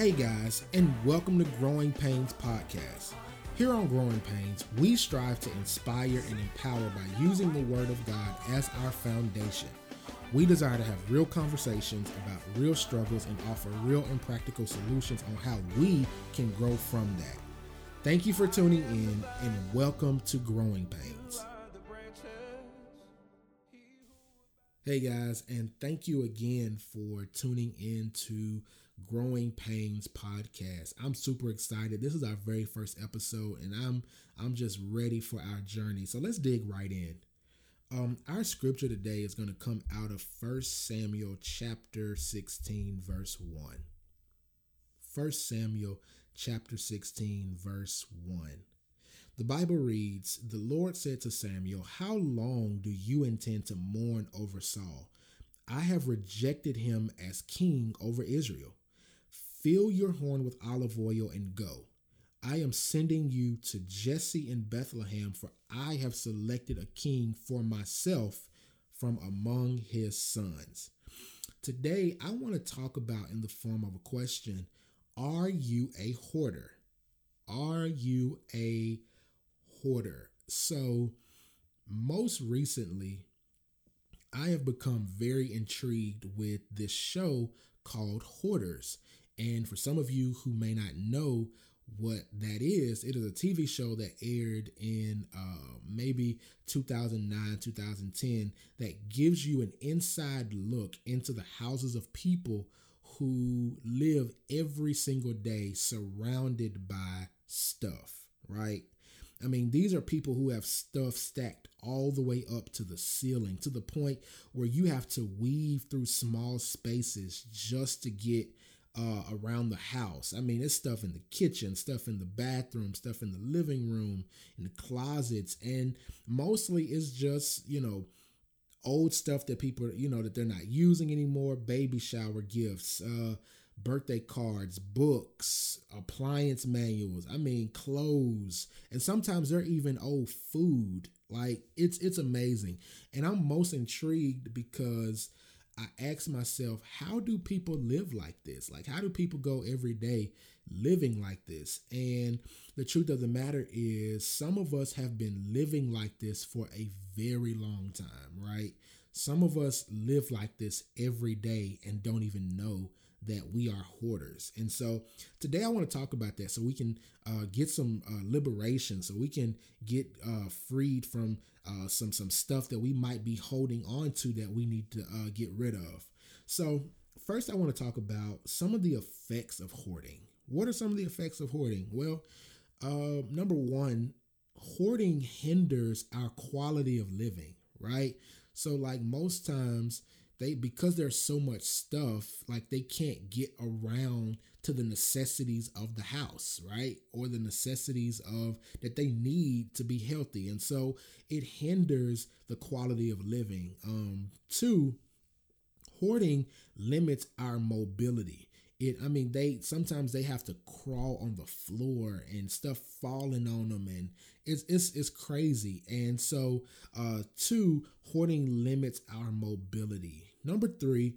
Hey guys, and welcome to Growing Pains Podcast. Here on Growing Pains, we strive to inspire and empower by using the Word of God as our foundation. We desire to have real conversations about real struggles and offer real and practical solutions on how we can grow from that. Thank you for tuning in and welcome to Growing Pains. Hey guys, and thank you again for tuning in to Growing Pains podcast. I'm super excited. This is our very first episode and I'm I'm just ready for our journey. So let's dig right in. Um our scripture today is going to come out of First Samuel chapter 16 verse 1. First Samuel chapter 16 verse 1. The Bible reads, The Lord said to Samuel, How long do you intend to mourn over Saul? I have rejected him as king over Israel. Fill your horn with olive oil and go. I am sending you to Jesse in Bethlehem, for I have selected a king for myself from among his sons. Today, I want to talk about, in the form of a question, Are you a hoarder? Are you a hoarder. So, most recently, I have become very intrigued with this show called Hoarders. And for some of you who may not know what that is, it is a TV show that aired in uh, maybe 2009, 2010 that gives you an inside look into the houses of people who live every single day surrounded by stuff, right? I mean, these are people who have stuff stacked all the way up to the ceiling to the point where you have to weave through small spaces just to get uh, around the house. I mean, it's stuff in the kitchen, stuff in the bathroom, stuff in the living room, in the closets, and mostly it's just, you know, old stuff that people, you know, that they're not using anymore, baby shower gifts, uh, birthday cards, books, appliance manuals, I mean clothes, and sometimes they're even old food. Like it's it's amazing. And I'm most intrigued because I ask myself, how do people live like this? Like how do people go every day living like this? And the truth of the matter is some of us have been living like this for a very long time, right? Some of us live like this every day and don't even know that we are hoarders. And so today I want to talk about that so we can uh, get some uh, liberation, so we can get uh, freed from uh, some some stuff that we might be holding on to that we need to uh, get rid of. So first I want to talk about some of the effects of hoarding. What are some of the effects of hoarding? Well, uh, number one, hoarding hinders our quality of living, right? So like most times they because there's so much stuff like they can't get around to the necessities of the house right? Or the necessities of that they need to be healthy. And so it hinders the quality of living. Um two hoarding limits our mobility. It i mean they sometimes they have to crawl on the floor and stuff falling on them and it's it's, it's crazy. And so uh two hoarding limits our mobility Number three,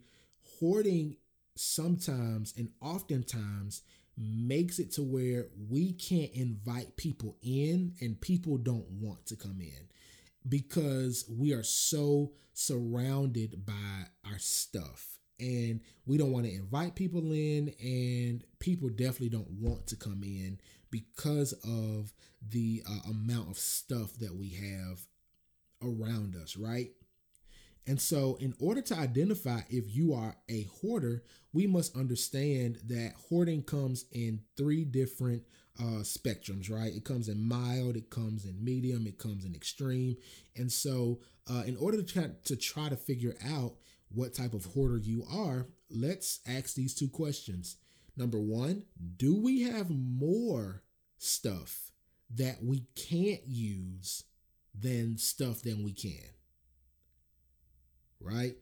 hoarding sometimes and oftentimes makes it to where we can't invite people in and people don't want to come in because we are so surrounded by our stuff. And we don't want to invite people in and people definitely don't want to come in because of the uh, amount of stuff that we have around us right and so, in order to identify if you are a hoarder, we must understand that hoarding comes in three different uh, spectrums, right? It comes in mild, it comes in medium, it comes in extreme. And so, uh, in order to try, to try to figure out what type of hoarder you are, let's ask these two questions. Number one, do we have more stuff that we can't use than stuff than we can? Right?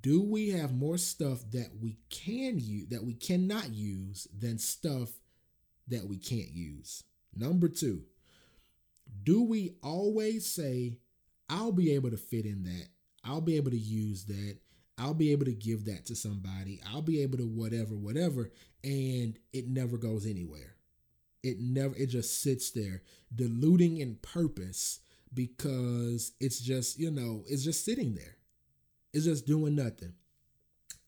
Do we have more stuff that we can use that we cannot use than stuff that we can't use? Number two, do we always say, I'll be able to fit in that? I'll be able to use that. I'll be able to give that to somebody. I'll be able to whatever, whatever. And it never goes anywhere. It never, it just sits there, diluting in purpose because it's just, you know, it's just sitting there. It's just doing nothing.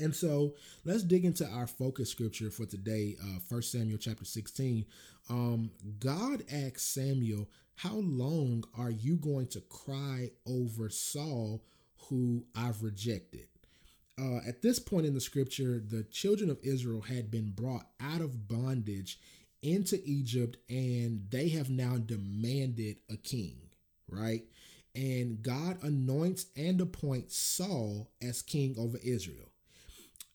And so let's dig into our focus scripture for today, uh, 1 Samuel chapter 16. Um, God asked Samuel, How long are you going to cry over Saul, who I've rejected? Uh, at this point in the scripture, the children of Israel had been brought out of bondage into Egypt and they have now demanded a king, right? And God anoints and appoints Saul as king over Israel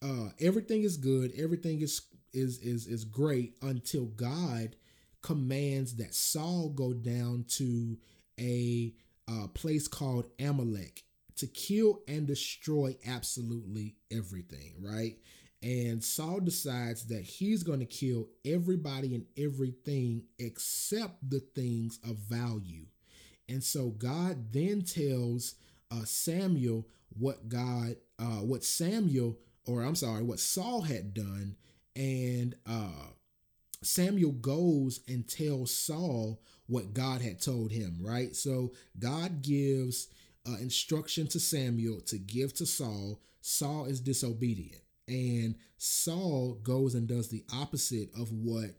uh, everything is good, everything is is is is great until God commands that Saul go down to a uh, place called Amalek to kill and destroy absolutely everything, right? And Saul decides that he's going to kill everybody and everything except the things of value. And so God then tells uh, Samuel what God, uh, what Samuel or I'm sorry, what Saul had done. And uh, Samuel goes and tells Saul what God had told him, right? So God gives uh, instruction to Samuel to give to Saul. Saul is disobedient. And Saul goes and does the opposite of what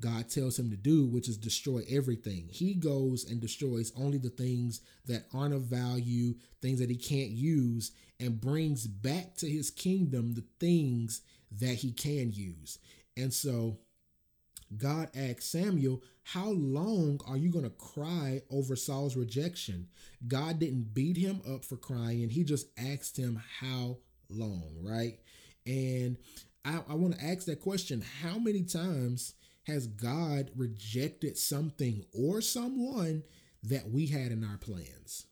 God tells him to do, which is destroy everything. He goes and destroys only the things that aren't of value, things that he can't use, and brings back to his kingdom the things that he can use. And so God asked Samuel, How long are you going to cry over Saul's rejection? God didn't beat him up for crying, he just asked him, How long, right? And I, I want to ask that question How many times has God rejected something or someone that we had in our plans?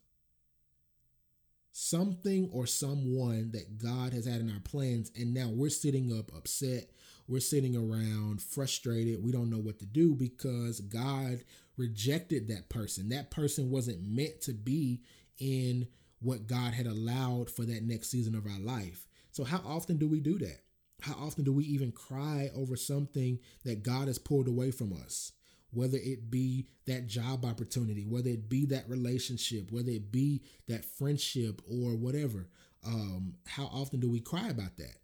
Something or someone that God has had in our plans, and now we're sitting up upset. We're sitting around frustrated. We don't know what to do because God rejected that person. That person wasn't meant to be in what God had allowed for that next season of our life. So, how often do we do that? How often do we even cry over something that God has pulled away from us? Whether it be that job opportunity, whether it be that relationship, whether it be that friendship or whatever. Um, how often do we cry about that?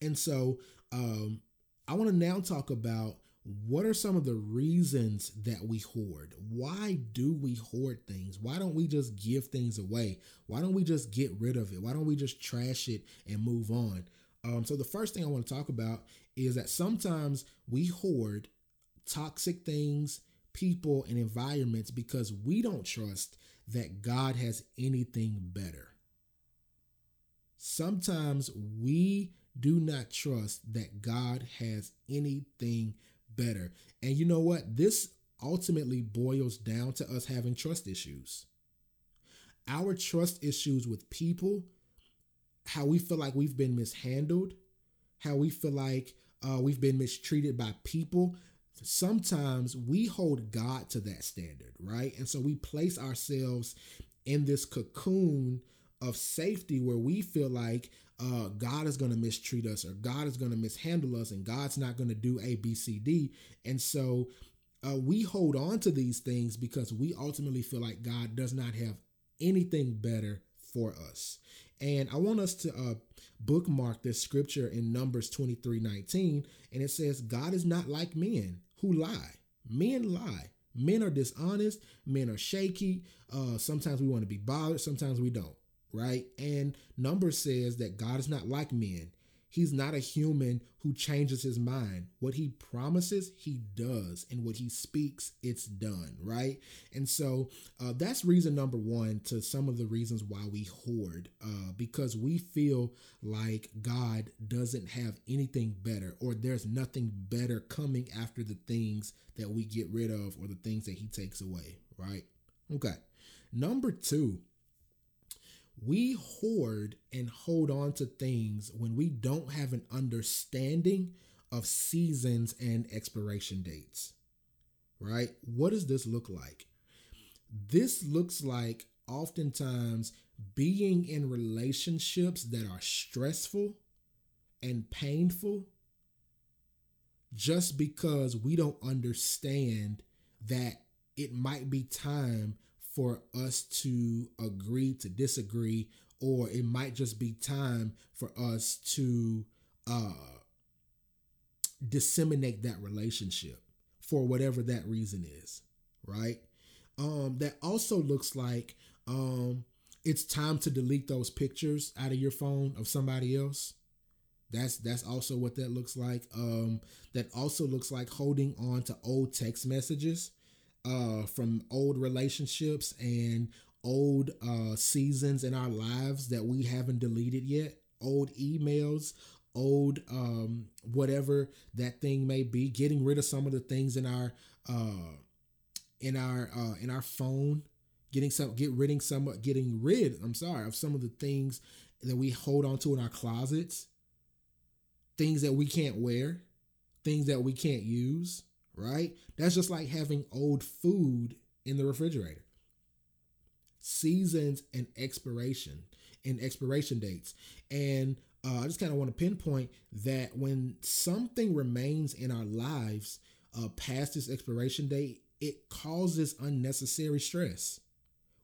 And so um, I want to now talk about what are some of the reasons that we hoard? Why do we hoard things? Why don't we just give things away? Why don't we just get rid of it? Why don't we just trash it and move on? Um, so the first thing I want to talk about is that sometimes we hoard toxic things, people, and environments because we don't trust that God has anything better. Sometimes we do not trust that God has anything better. And you know what? This ultimately boils down to us having trust issues. Our trust issues with people how we feel like we've been mishandled, how we feel like uh, we've been mistreated by people. Sometimes we hold God to that standard, right? And so we place ourselves in this cocoon of safety where we feel like uh, God is going to mistreat us or God is going to mishandle us and God's not going to do A, B, C, D. And so uh, we hold on to these things because we ultimately feel like God does not have anything better for us. And I want us to uh, bookmark this scripture in Numbers 23 19. And it says, God is not like men who lie. Men lie. Men are dishonest. Men are shaky. Uh, sometimes we want to be bothered. Sometimes we don't. Right. And Numbers says that God is not like men. He's not a human who changes his mind. What he promises, he does. And what he speaks, it's done, right? And so uh, that's reason number one to some of the reasons why we hoard, uh, because we feel like God doesn't have anything better or there's nothing better coming after the things that we get rid of or the things that he takes away, right? Okay. Number two, we hoard and hold on to things when we don't have an understanding of seasons and expiration dates. Right? What does this look like? This looks like oftentimes being in relationships that are stressful and painful just because we don't understand that it might be time for us to agree to disagree or it might just be time for us to uh, disseminate that relationship for whatever that reason is right? Um, that also looks like um, it's time to delete those pictures out of your phone of somebody else. That's that's also what that looks like. Um, that also looks like holding on to old text messages uh, from old relationships and old uh, seasons in our lives that we haven't deleted yet, old emails, old um, whatever that thing may be, getting rid of some of the things in our uh, in our uh, in our phone, getting some get ridding some getting rid, I'm sorry, of some of the things that we hold on to in our closets, things that we can't wear, things that we can't use right? That's just like having old food in the refrigerator. Seasons and expiration and expiration dates. And uh, I just kind of want to pinpoint that when something remains in our lives uh, past its expiration date, it causes unnecessary stress.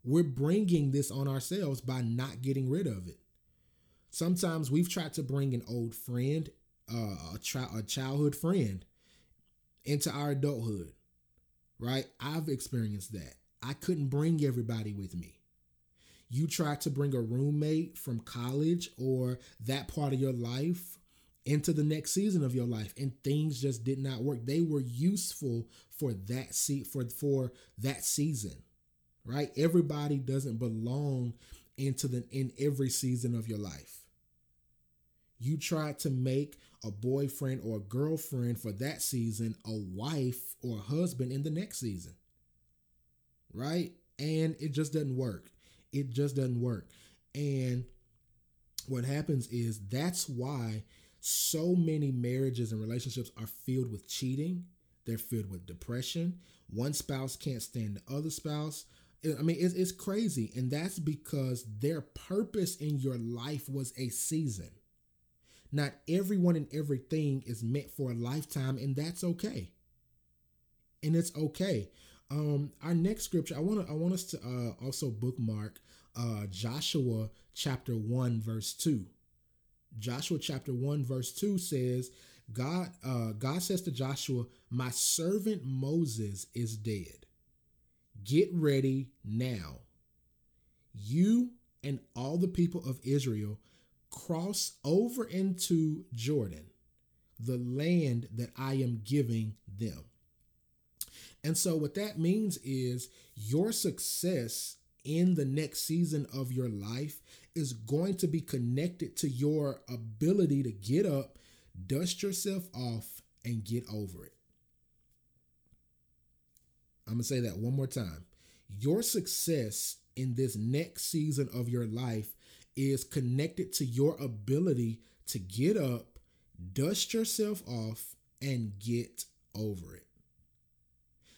We're bringing this on ourselves by not getting rid of it. Sometimes we've tried to bring an old friend, uh, a, tri- a childhood friend, into our adulthood, right? I've experienced that. I couldn't bring everybody with me. You try to bring a roommate from college or that part of your life into the next season of your life and things just did not work. They were useful for that seat for for that season. Right? Everybody doesn't belong into the in every season of your life. You tried to make a boyfriend or a girlfriend for that season, a wife or a husband in the next season. Right? And it just doesn't work. It just doesn't work. And what happens is that's why so many marriages and relationships are filled with cheating. They're filled with depression. One spouse can't stand the other spouse. I mean, it's, it's crazy. And that's because their purpose in your life was a season. Not everyone and everything is meant for a lifetime, and that's okay. And it's okay. Um, our next scripture, I want to I want us to uh, also bookmark uh, Joshua chapter one verse two. Joshua chapter one verse two says, God uh, God says to Joshua, "My servant Moses is dead. Get ready now. You and all the people of Israel cross over into Jordan, the land that I am giving them. And so, what that means is your success in the next season of your life is going to be connected to your ability to get up, dust yourself off, and get over it. I'm going to say that one more time. Your success in this next season of your life is connected to your ability to get up, dust yourself off, and get over it.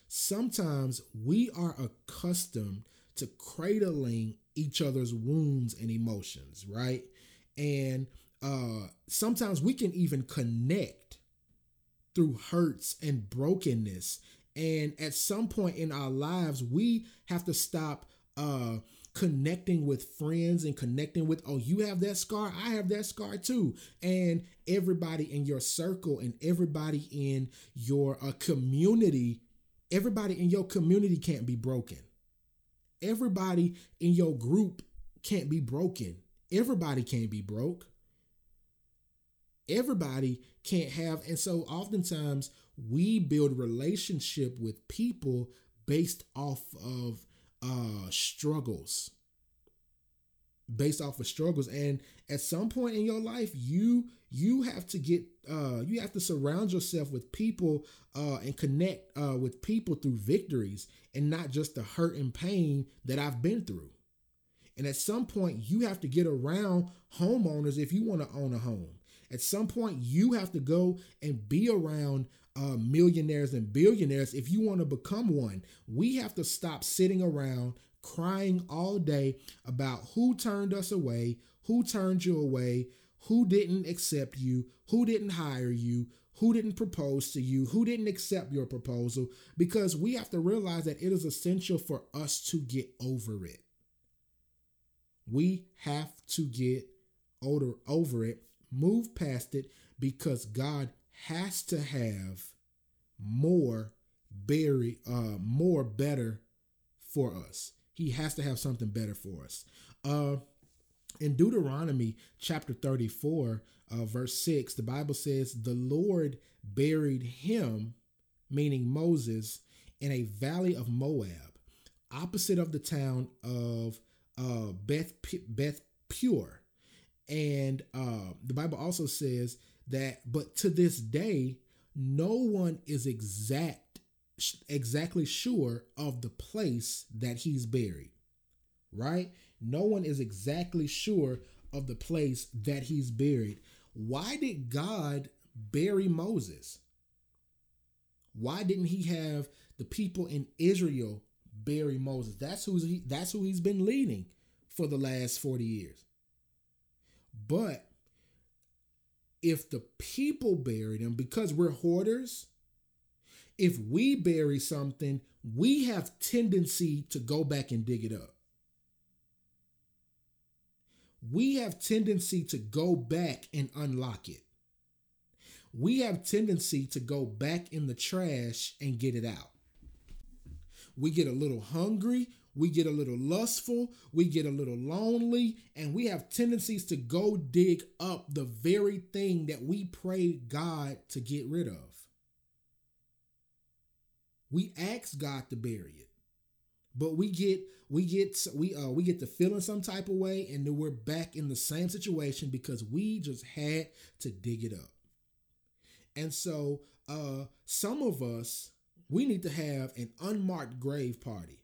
Sometimes we are accustomed to cradling each other's wounds and emotions, right? And uh, sometimes we can even connect through hurts and brokenness. And at some point in our lives, we have to stop uh, connecting with friends and connecting with, oh, you have that scar, I have that scar too. And everybody in your circle and everybody in your uh, community, everybody in your community can't be broken. Everybody in your group can't be broken. Everybody can't be broke. Everybody can't have, and so oftentimes we build relationship with people based off of uh, struggles based off of struggles. And at some point in your life you you have to get uh you have to surround yourself with people uh and connect uh with people through victories and not just the hurt and pain that I've been through. And at some point you have to get around homeowners if you want to own a home. At some point you have to go and be around uh, millionaires and billionaires if you want to become one. We have to stop sitting around crying all day about who turned us away, who turned you away, who didn't accept you, who didn't hire you, who didn't propose to you, who didn't accept your proposal, because we have to realize that it is essential for us to get over it. We have to get over, over it, move past it, because God has to have more very uh more better for us. He has to have something better for us. Uh in Deuteronomy chapter 34, uh, verse 6, the Bible says, The Lord buried him, meaning Moses, in a valley of Moab, opposite of the town of uh, Beth, Beth Peor. And uh, the Bible also says that, but to this day, no one is exact exactly sure of the place that he's buried. Right? No one is exactly sure of the place that he's buried. Why did God bury Moses? Why didn't he have the people in Israel bury Moses? That's who's he, that's who he's been leading for the last 40 years. But if the people buried him because we're hoarders, if we bury something, we have tendency to go back and dig it up. We have tendency to go back and unlock it. We have tendency to go back in the trash and get it out. We get a little hungry, we get a little lustful, we get a little lonely, and we have tendencies to go dig up the very thing that we pray God to get rid of. We ask God to bury it. But we get we get we uh we get to feeling some type of way and then we're back in the same situation because we just had to dig it up. And so uh some of us we need to have an unmarked grave party.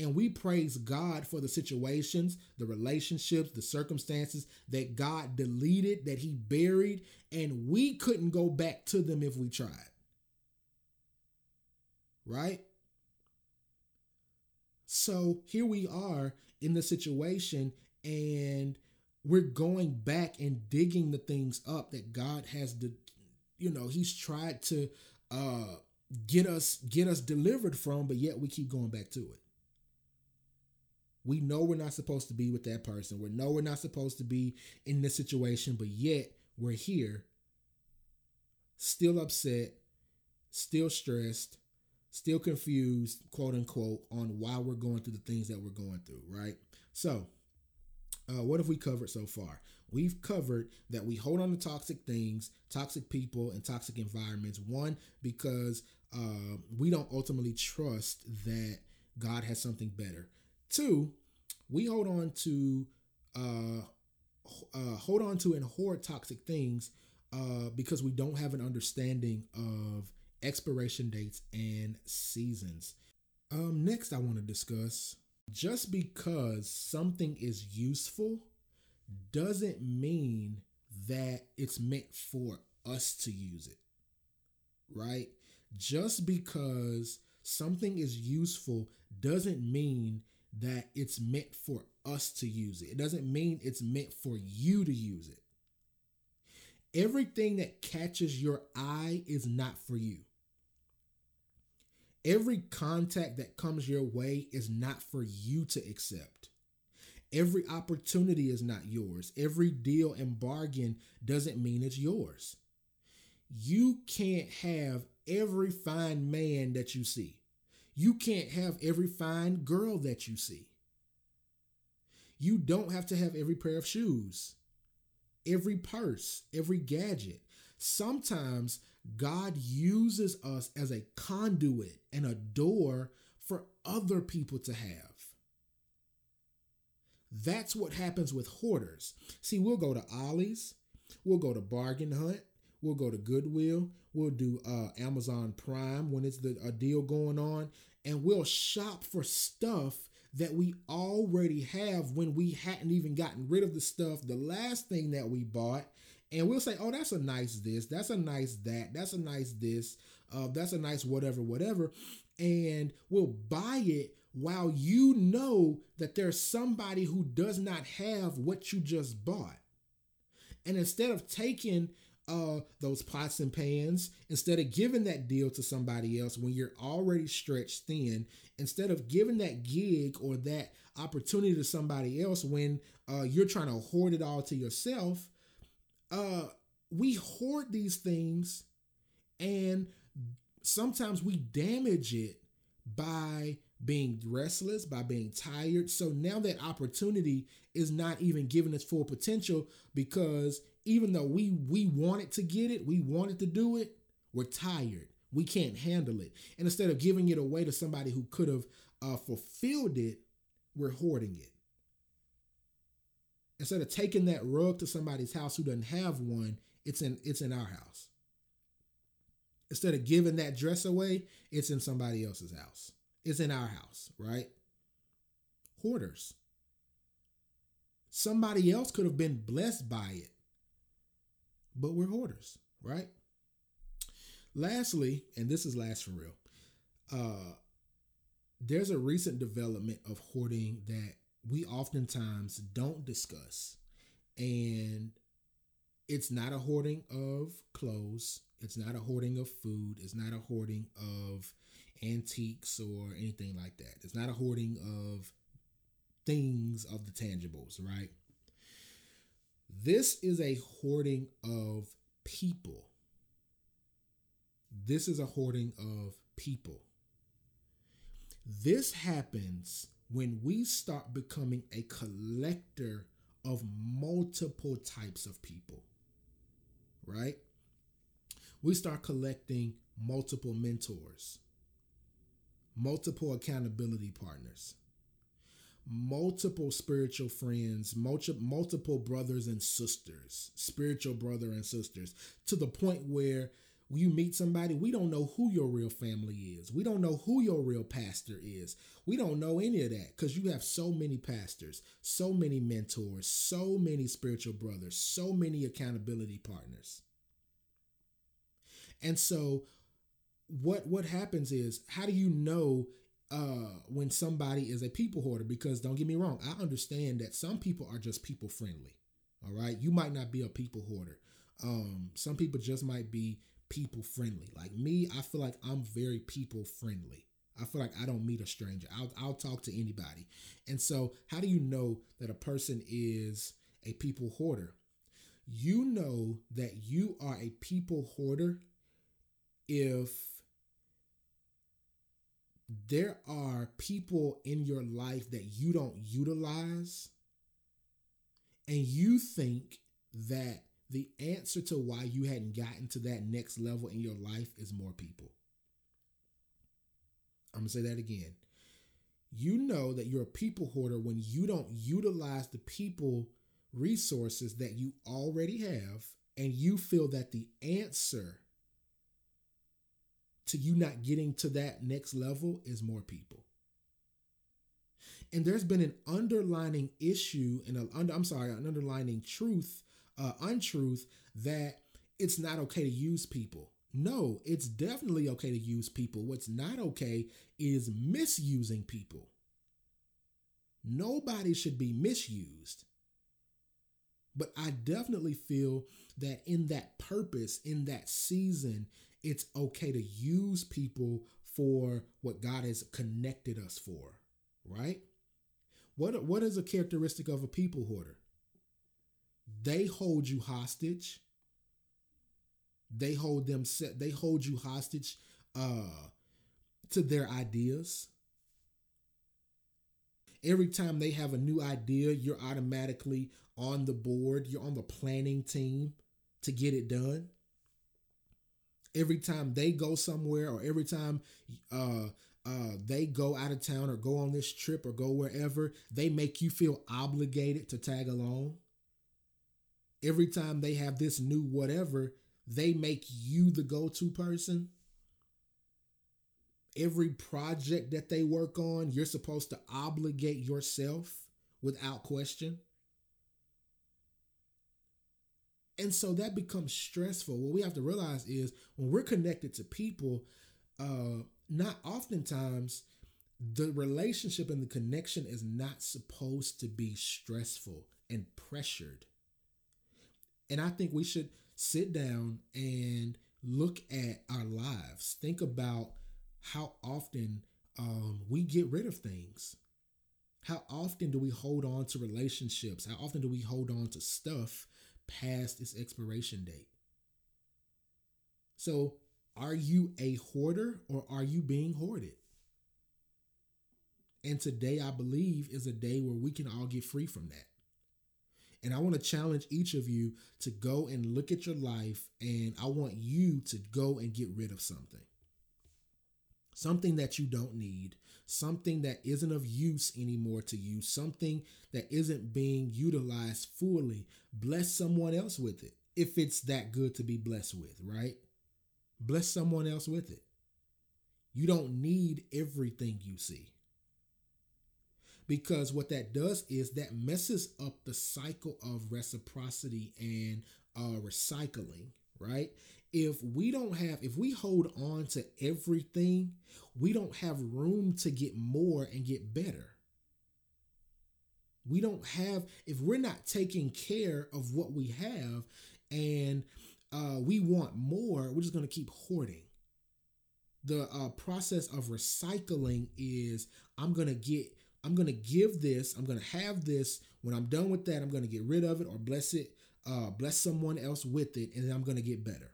And we praise God for the situations, the relationships, the circumstances that God deleted, that He buried, and we couldn't go back to them if we tried right? So here we are in the situation, and we're going back and digging the things up that God has, de- you know, He's tried to uh, get us get us delivered from, but yet we keep going back to it. We know we're not supposed to be with that person. We know we're not supposed to be in this situation, but yet we're here, still upset, still stressed, still confused, quote unquote, on why we're going through the things that we're going through, right? So, uh, what have we covered so far? We've covered that we hold on to toxic things, toxic people, and toxic environments. One, because uh, we don't ultimately trust that God has something better. Two, we hold on to uh, uh, hold on to and hoard toxic things uh, because we don't have an understanding of expiration dates, and seasons. Um, next, I want to discuss just because something is useful doesn't mean that it's meant for us to use it, right? Just because something is useful doesn't mean that it's meant for us to use it. It doesn't mean it's meant for you to use it. Everything that catches your eye is not for you. Every contact that comes your way is not for you to accept. Every opportunity is not yours. Every deal and bargain doesn't mean it's yours. You can't have every fine man that you see. You can't have every fine girl that you see. You don't have to have every pair of shoes, every purse, every gadget. Sometimes God uses us as a conduit and a door for other people to have. That's what happens with hoarders. See, we'll go to Ollie's, we'll go to Bargain Hunt, we'll go to Goodwill, we'll do uh, Amazon Prime when it's the, a deal going on, and we'll shop for stuff that we already have when we hadn't even gotten rid of the stuff, the last thing that we bought, and we'll say, "Oh, that's a nice this, that's a nice that, that's a nice this, uh, that's a nice whatever, whatever," and we'll buy it while you know that there's somebody who does not have what you just bought. And instead of taking uh, those pots and pans, instead of giving that deal to somebody else when you're already stretched thin, instead of giving that gig or that opportunity to somebody else when uh, you're trying to hoard it all to yourself, uh, we hoard these things and sometimes we damage it by being restless, by being tired. So now that opportunity is not even giving its full potential because even though we we wanted to get it, we wanted to do it, we're tired. We can't handle it. And instead of giving it away to somebody who could have uh, fulfilled it, we're hoarding it. Instead of taking that rug to somebody's house who doesn't have one, it's in it's in our house. Instead of giving that dress away, it's in somebody else's house. It's in our house, right? Hoarders. Somebody else could have been blessed by it but we're hoarders, right? Lastly, and this is last for real, uh, there's a recent development of hoarding that we oftentimes don't discuss. And it's not a hoarding of clothes, it's not a hoarding of food, it's not a hoarding of antiques or anything like that. It's not a hoarding of things of the tangibles, right? This is a hoarding of people. This is a hoarding of people. This happens when we start becoming a collector of multiple types of people, right? We start collecting multiple mentors, multiple accountability partners, multiple spiritual friends, multiple brothers and sisters, spiritual brother and sisters, to the point where you meet somebody, we don't know who your real family is. We don't know who your real pastor is. We don't know any of that because you have so many pastors, so many mentors, so many spiritual brothers, so many accountability partners. And so what what happens is how do you know uh, when somebody is a people hoarder because don't get me wrong i understand that some people are just people friendly all right? You might not be a people hoarder. Um, some people just might be people friendly. Like me i feel like i'm very people friendly. I feel like i don't meet a stranger. I'll, I'll talk to anybody. And so how do you know that a person is a people hoarder? You know that you are a people hoarder if there are people in your life that you don't utilize, and you think that the answer to why you hadn't gotten to that next level in your life is more people. I'm to say that again. You know that you're a people hoarder when you don't utilize the people resources that you already have, and you feel that the answer to you not getting to that next level is more people. And there's been an underlining issue and an I'm sorry, an underlining truth, uh, untruth that it's not okay to use people. No, it's definitely okay to use people. What's not okay is misusing people. Nobody should be misused. But I definitely feel that in that purpose, in that season, it's okay to use people for what God has connected us for, right? What what is a characteristic of a people hoarder? They hold you hostage. They hold them set. They hold you hostage uh, to their ideas. Every time they have a new idea, you're automatically on the board. You're on the planning team to get it done every time they go somewhere or every time uh, uh, they go out of town or go on this trip or go wherever, they make you feel obligated to tag along. Every time they have this new whatever, they make you the go to person. Every project that they work on, you're supposed to obligate yourself without question. And so that becomes stressful. What we have to realize is when we're connected to people, uh, not oftentimes the relationship and the connection is not supposed to be stressful and pressured. And I think we should sit down and look at our lives. Think about how often um, we get rid of things. How often do we hold on to relationships? How often do we hold on to stuff past its expiration date? So, are you a hoarder or are you being hoarded? And today, I believe, is a day where we can all get free from that. And I want to challenge each of you to go and look at your life, and I want you to go and get rid of something. Something that you don't need, something that isn't of use anymore to you, something that isn't being utilized fully. Bless someone else with it if it's that good to be blessed with, right? Bless someone else with it. You don't need everything you see because what that does is that messes up the cycle of reciprocity and uh, recycling right if we don't have if we hold on to everything we don't have room to get more and get better we don't have if we're not taking care of what we have and uh, we want more we're just going to keep hoarding the uh, process of recycling is i'm going to get I'm going to give this, I'm going to have this. When I'm done with that, I'm going to get rid of it or bless it, uh, bless someone else with it, and I'm going to get better.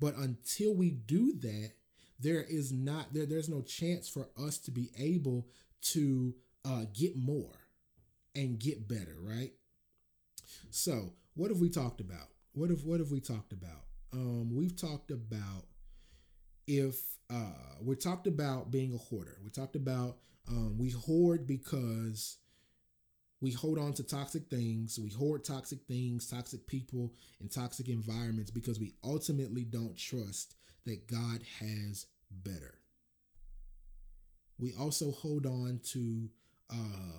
But until we do that, there is not there there's no chance for us to be able to uh, get more and get better, right? So, what have we talked about? What have what have we talked about? Um, we've talked about if uh, we talked about being a hoarder. We talked about um, we hoard because we hold on to toxic things. We hoard toxic things, toxic people, and toxic environments because we ultimately don't trust that God has better. We also hold on to uh,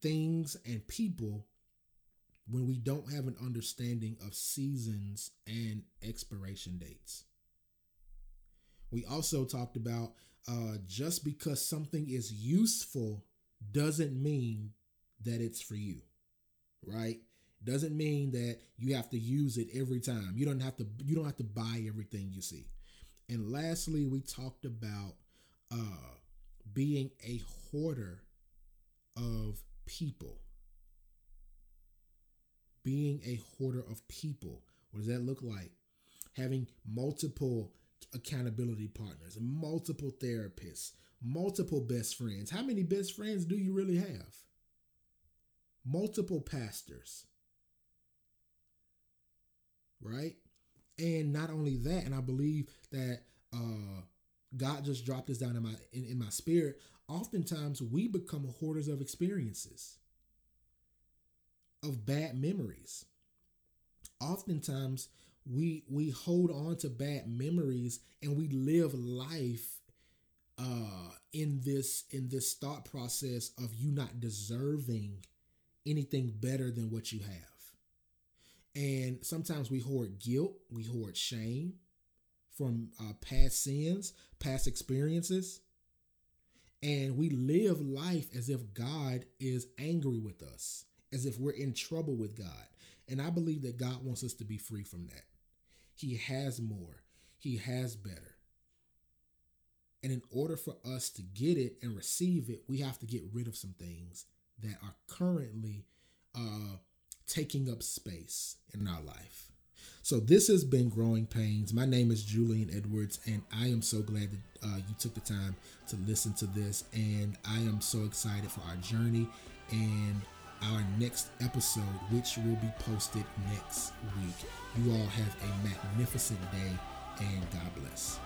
things and people when we don't have an understanding of seasons and expiration dates. We also talked about uh, just because something is useful doesn't mean that it's for you, right? Doesn't mean that you have to use it every time. You don't have to. You don't have to buy everything you see. And lastly, we talked about uh, being a hoarder of people. Being a hoarder of people. What does that look like? Having multiple accountability partners, multiple therapists, multiple best friends. How many best friends do you really have? Multiple pastors. Right? And not only that, and I believe that uh, God just dropped this down in my in, in my spirit. Oftentimes we become hoarders of experiences, of bad memories. Oftentimes we we hold on to bad memories and we live life uh in this in this thought process of you not deserving anything better than what you have. And sometimes we hoard guilt we hoard shame from uh, past sins past experiences and we live life as if god is angry with us as if we're in trouble with god. And i believe that god wants us to be free from that. He has more, He has better. And in order for us to get it and receive it, we have to get rid of some things that are currently uh, taking up space in our life. So this has been Growing Pains. My name is Julian Edwards, and I am so glad that uh, you took the time to listen to this. And I am so excited for our journey and our next episode, which will be posted next week. You all have a magnificent day and God bless.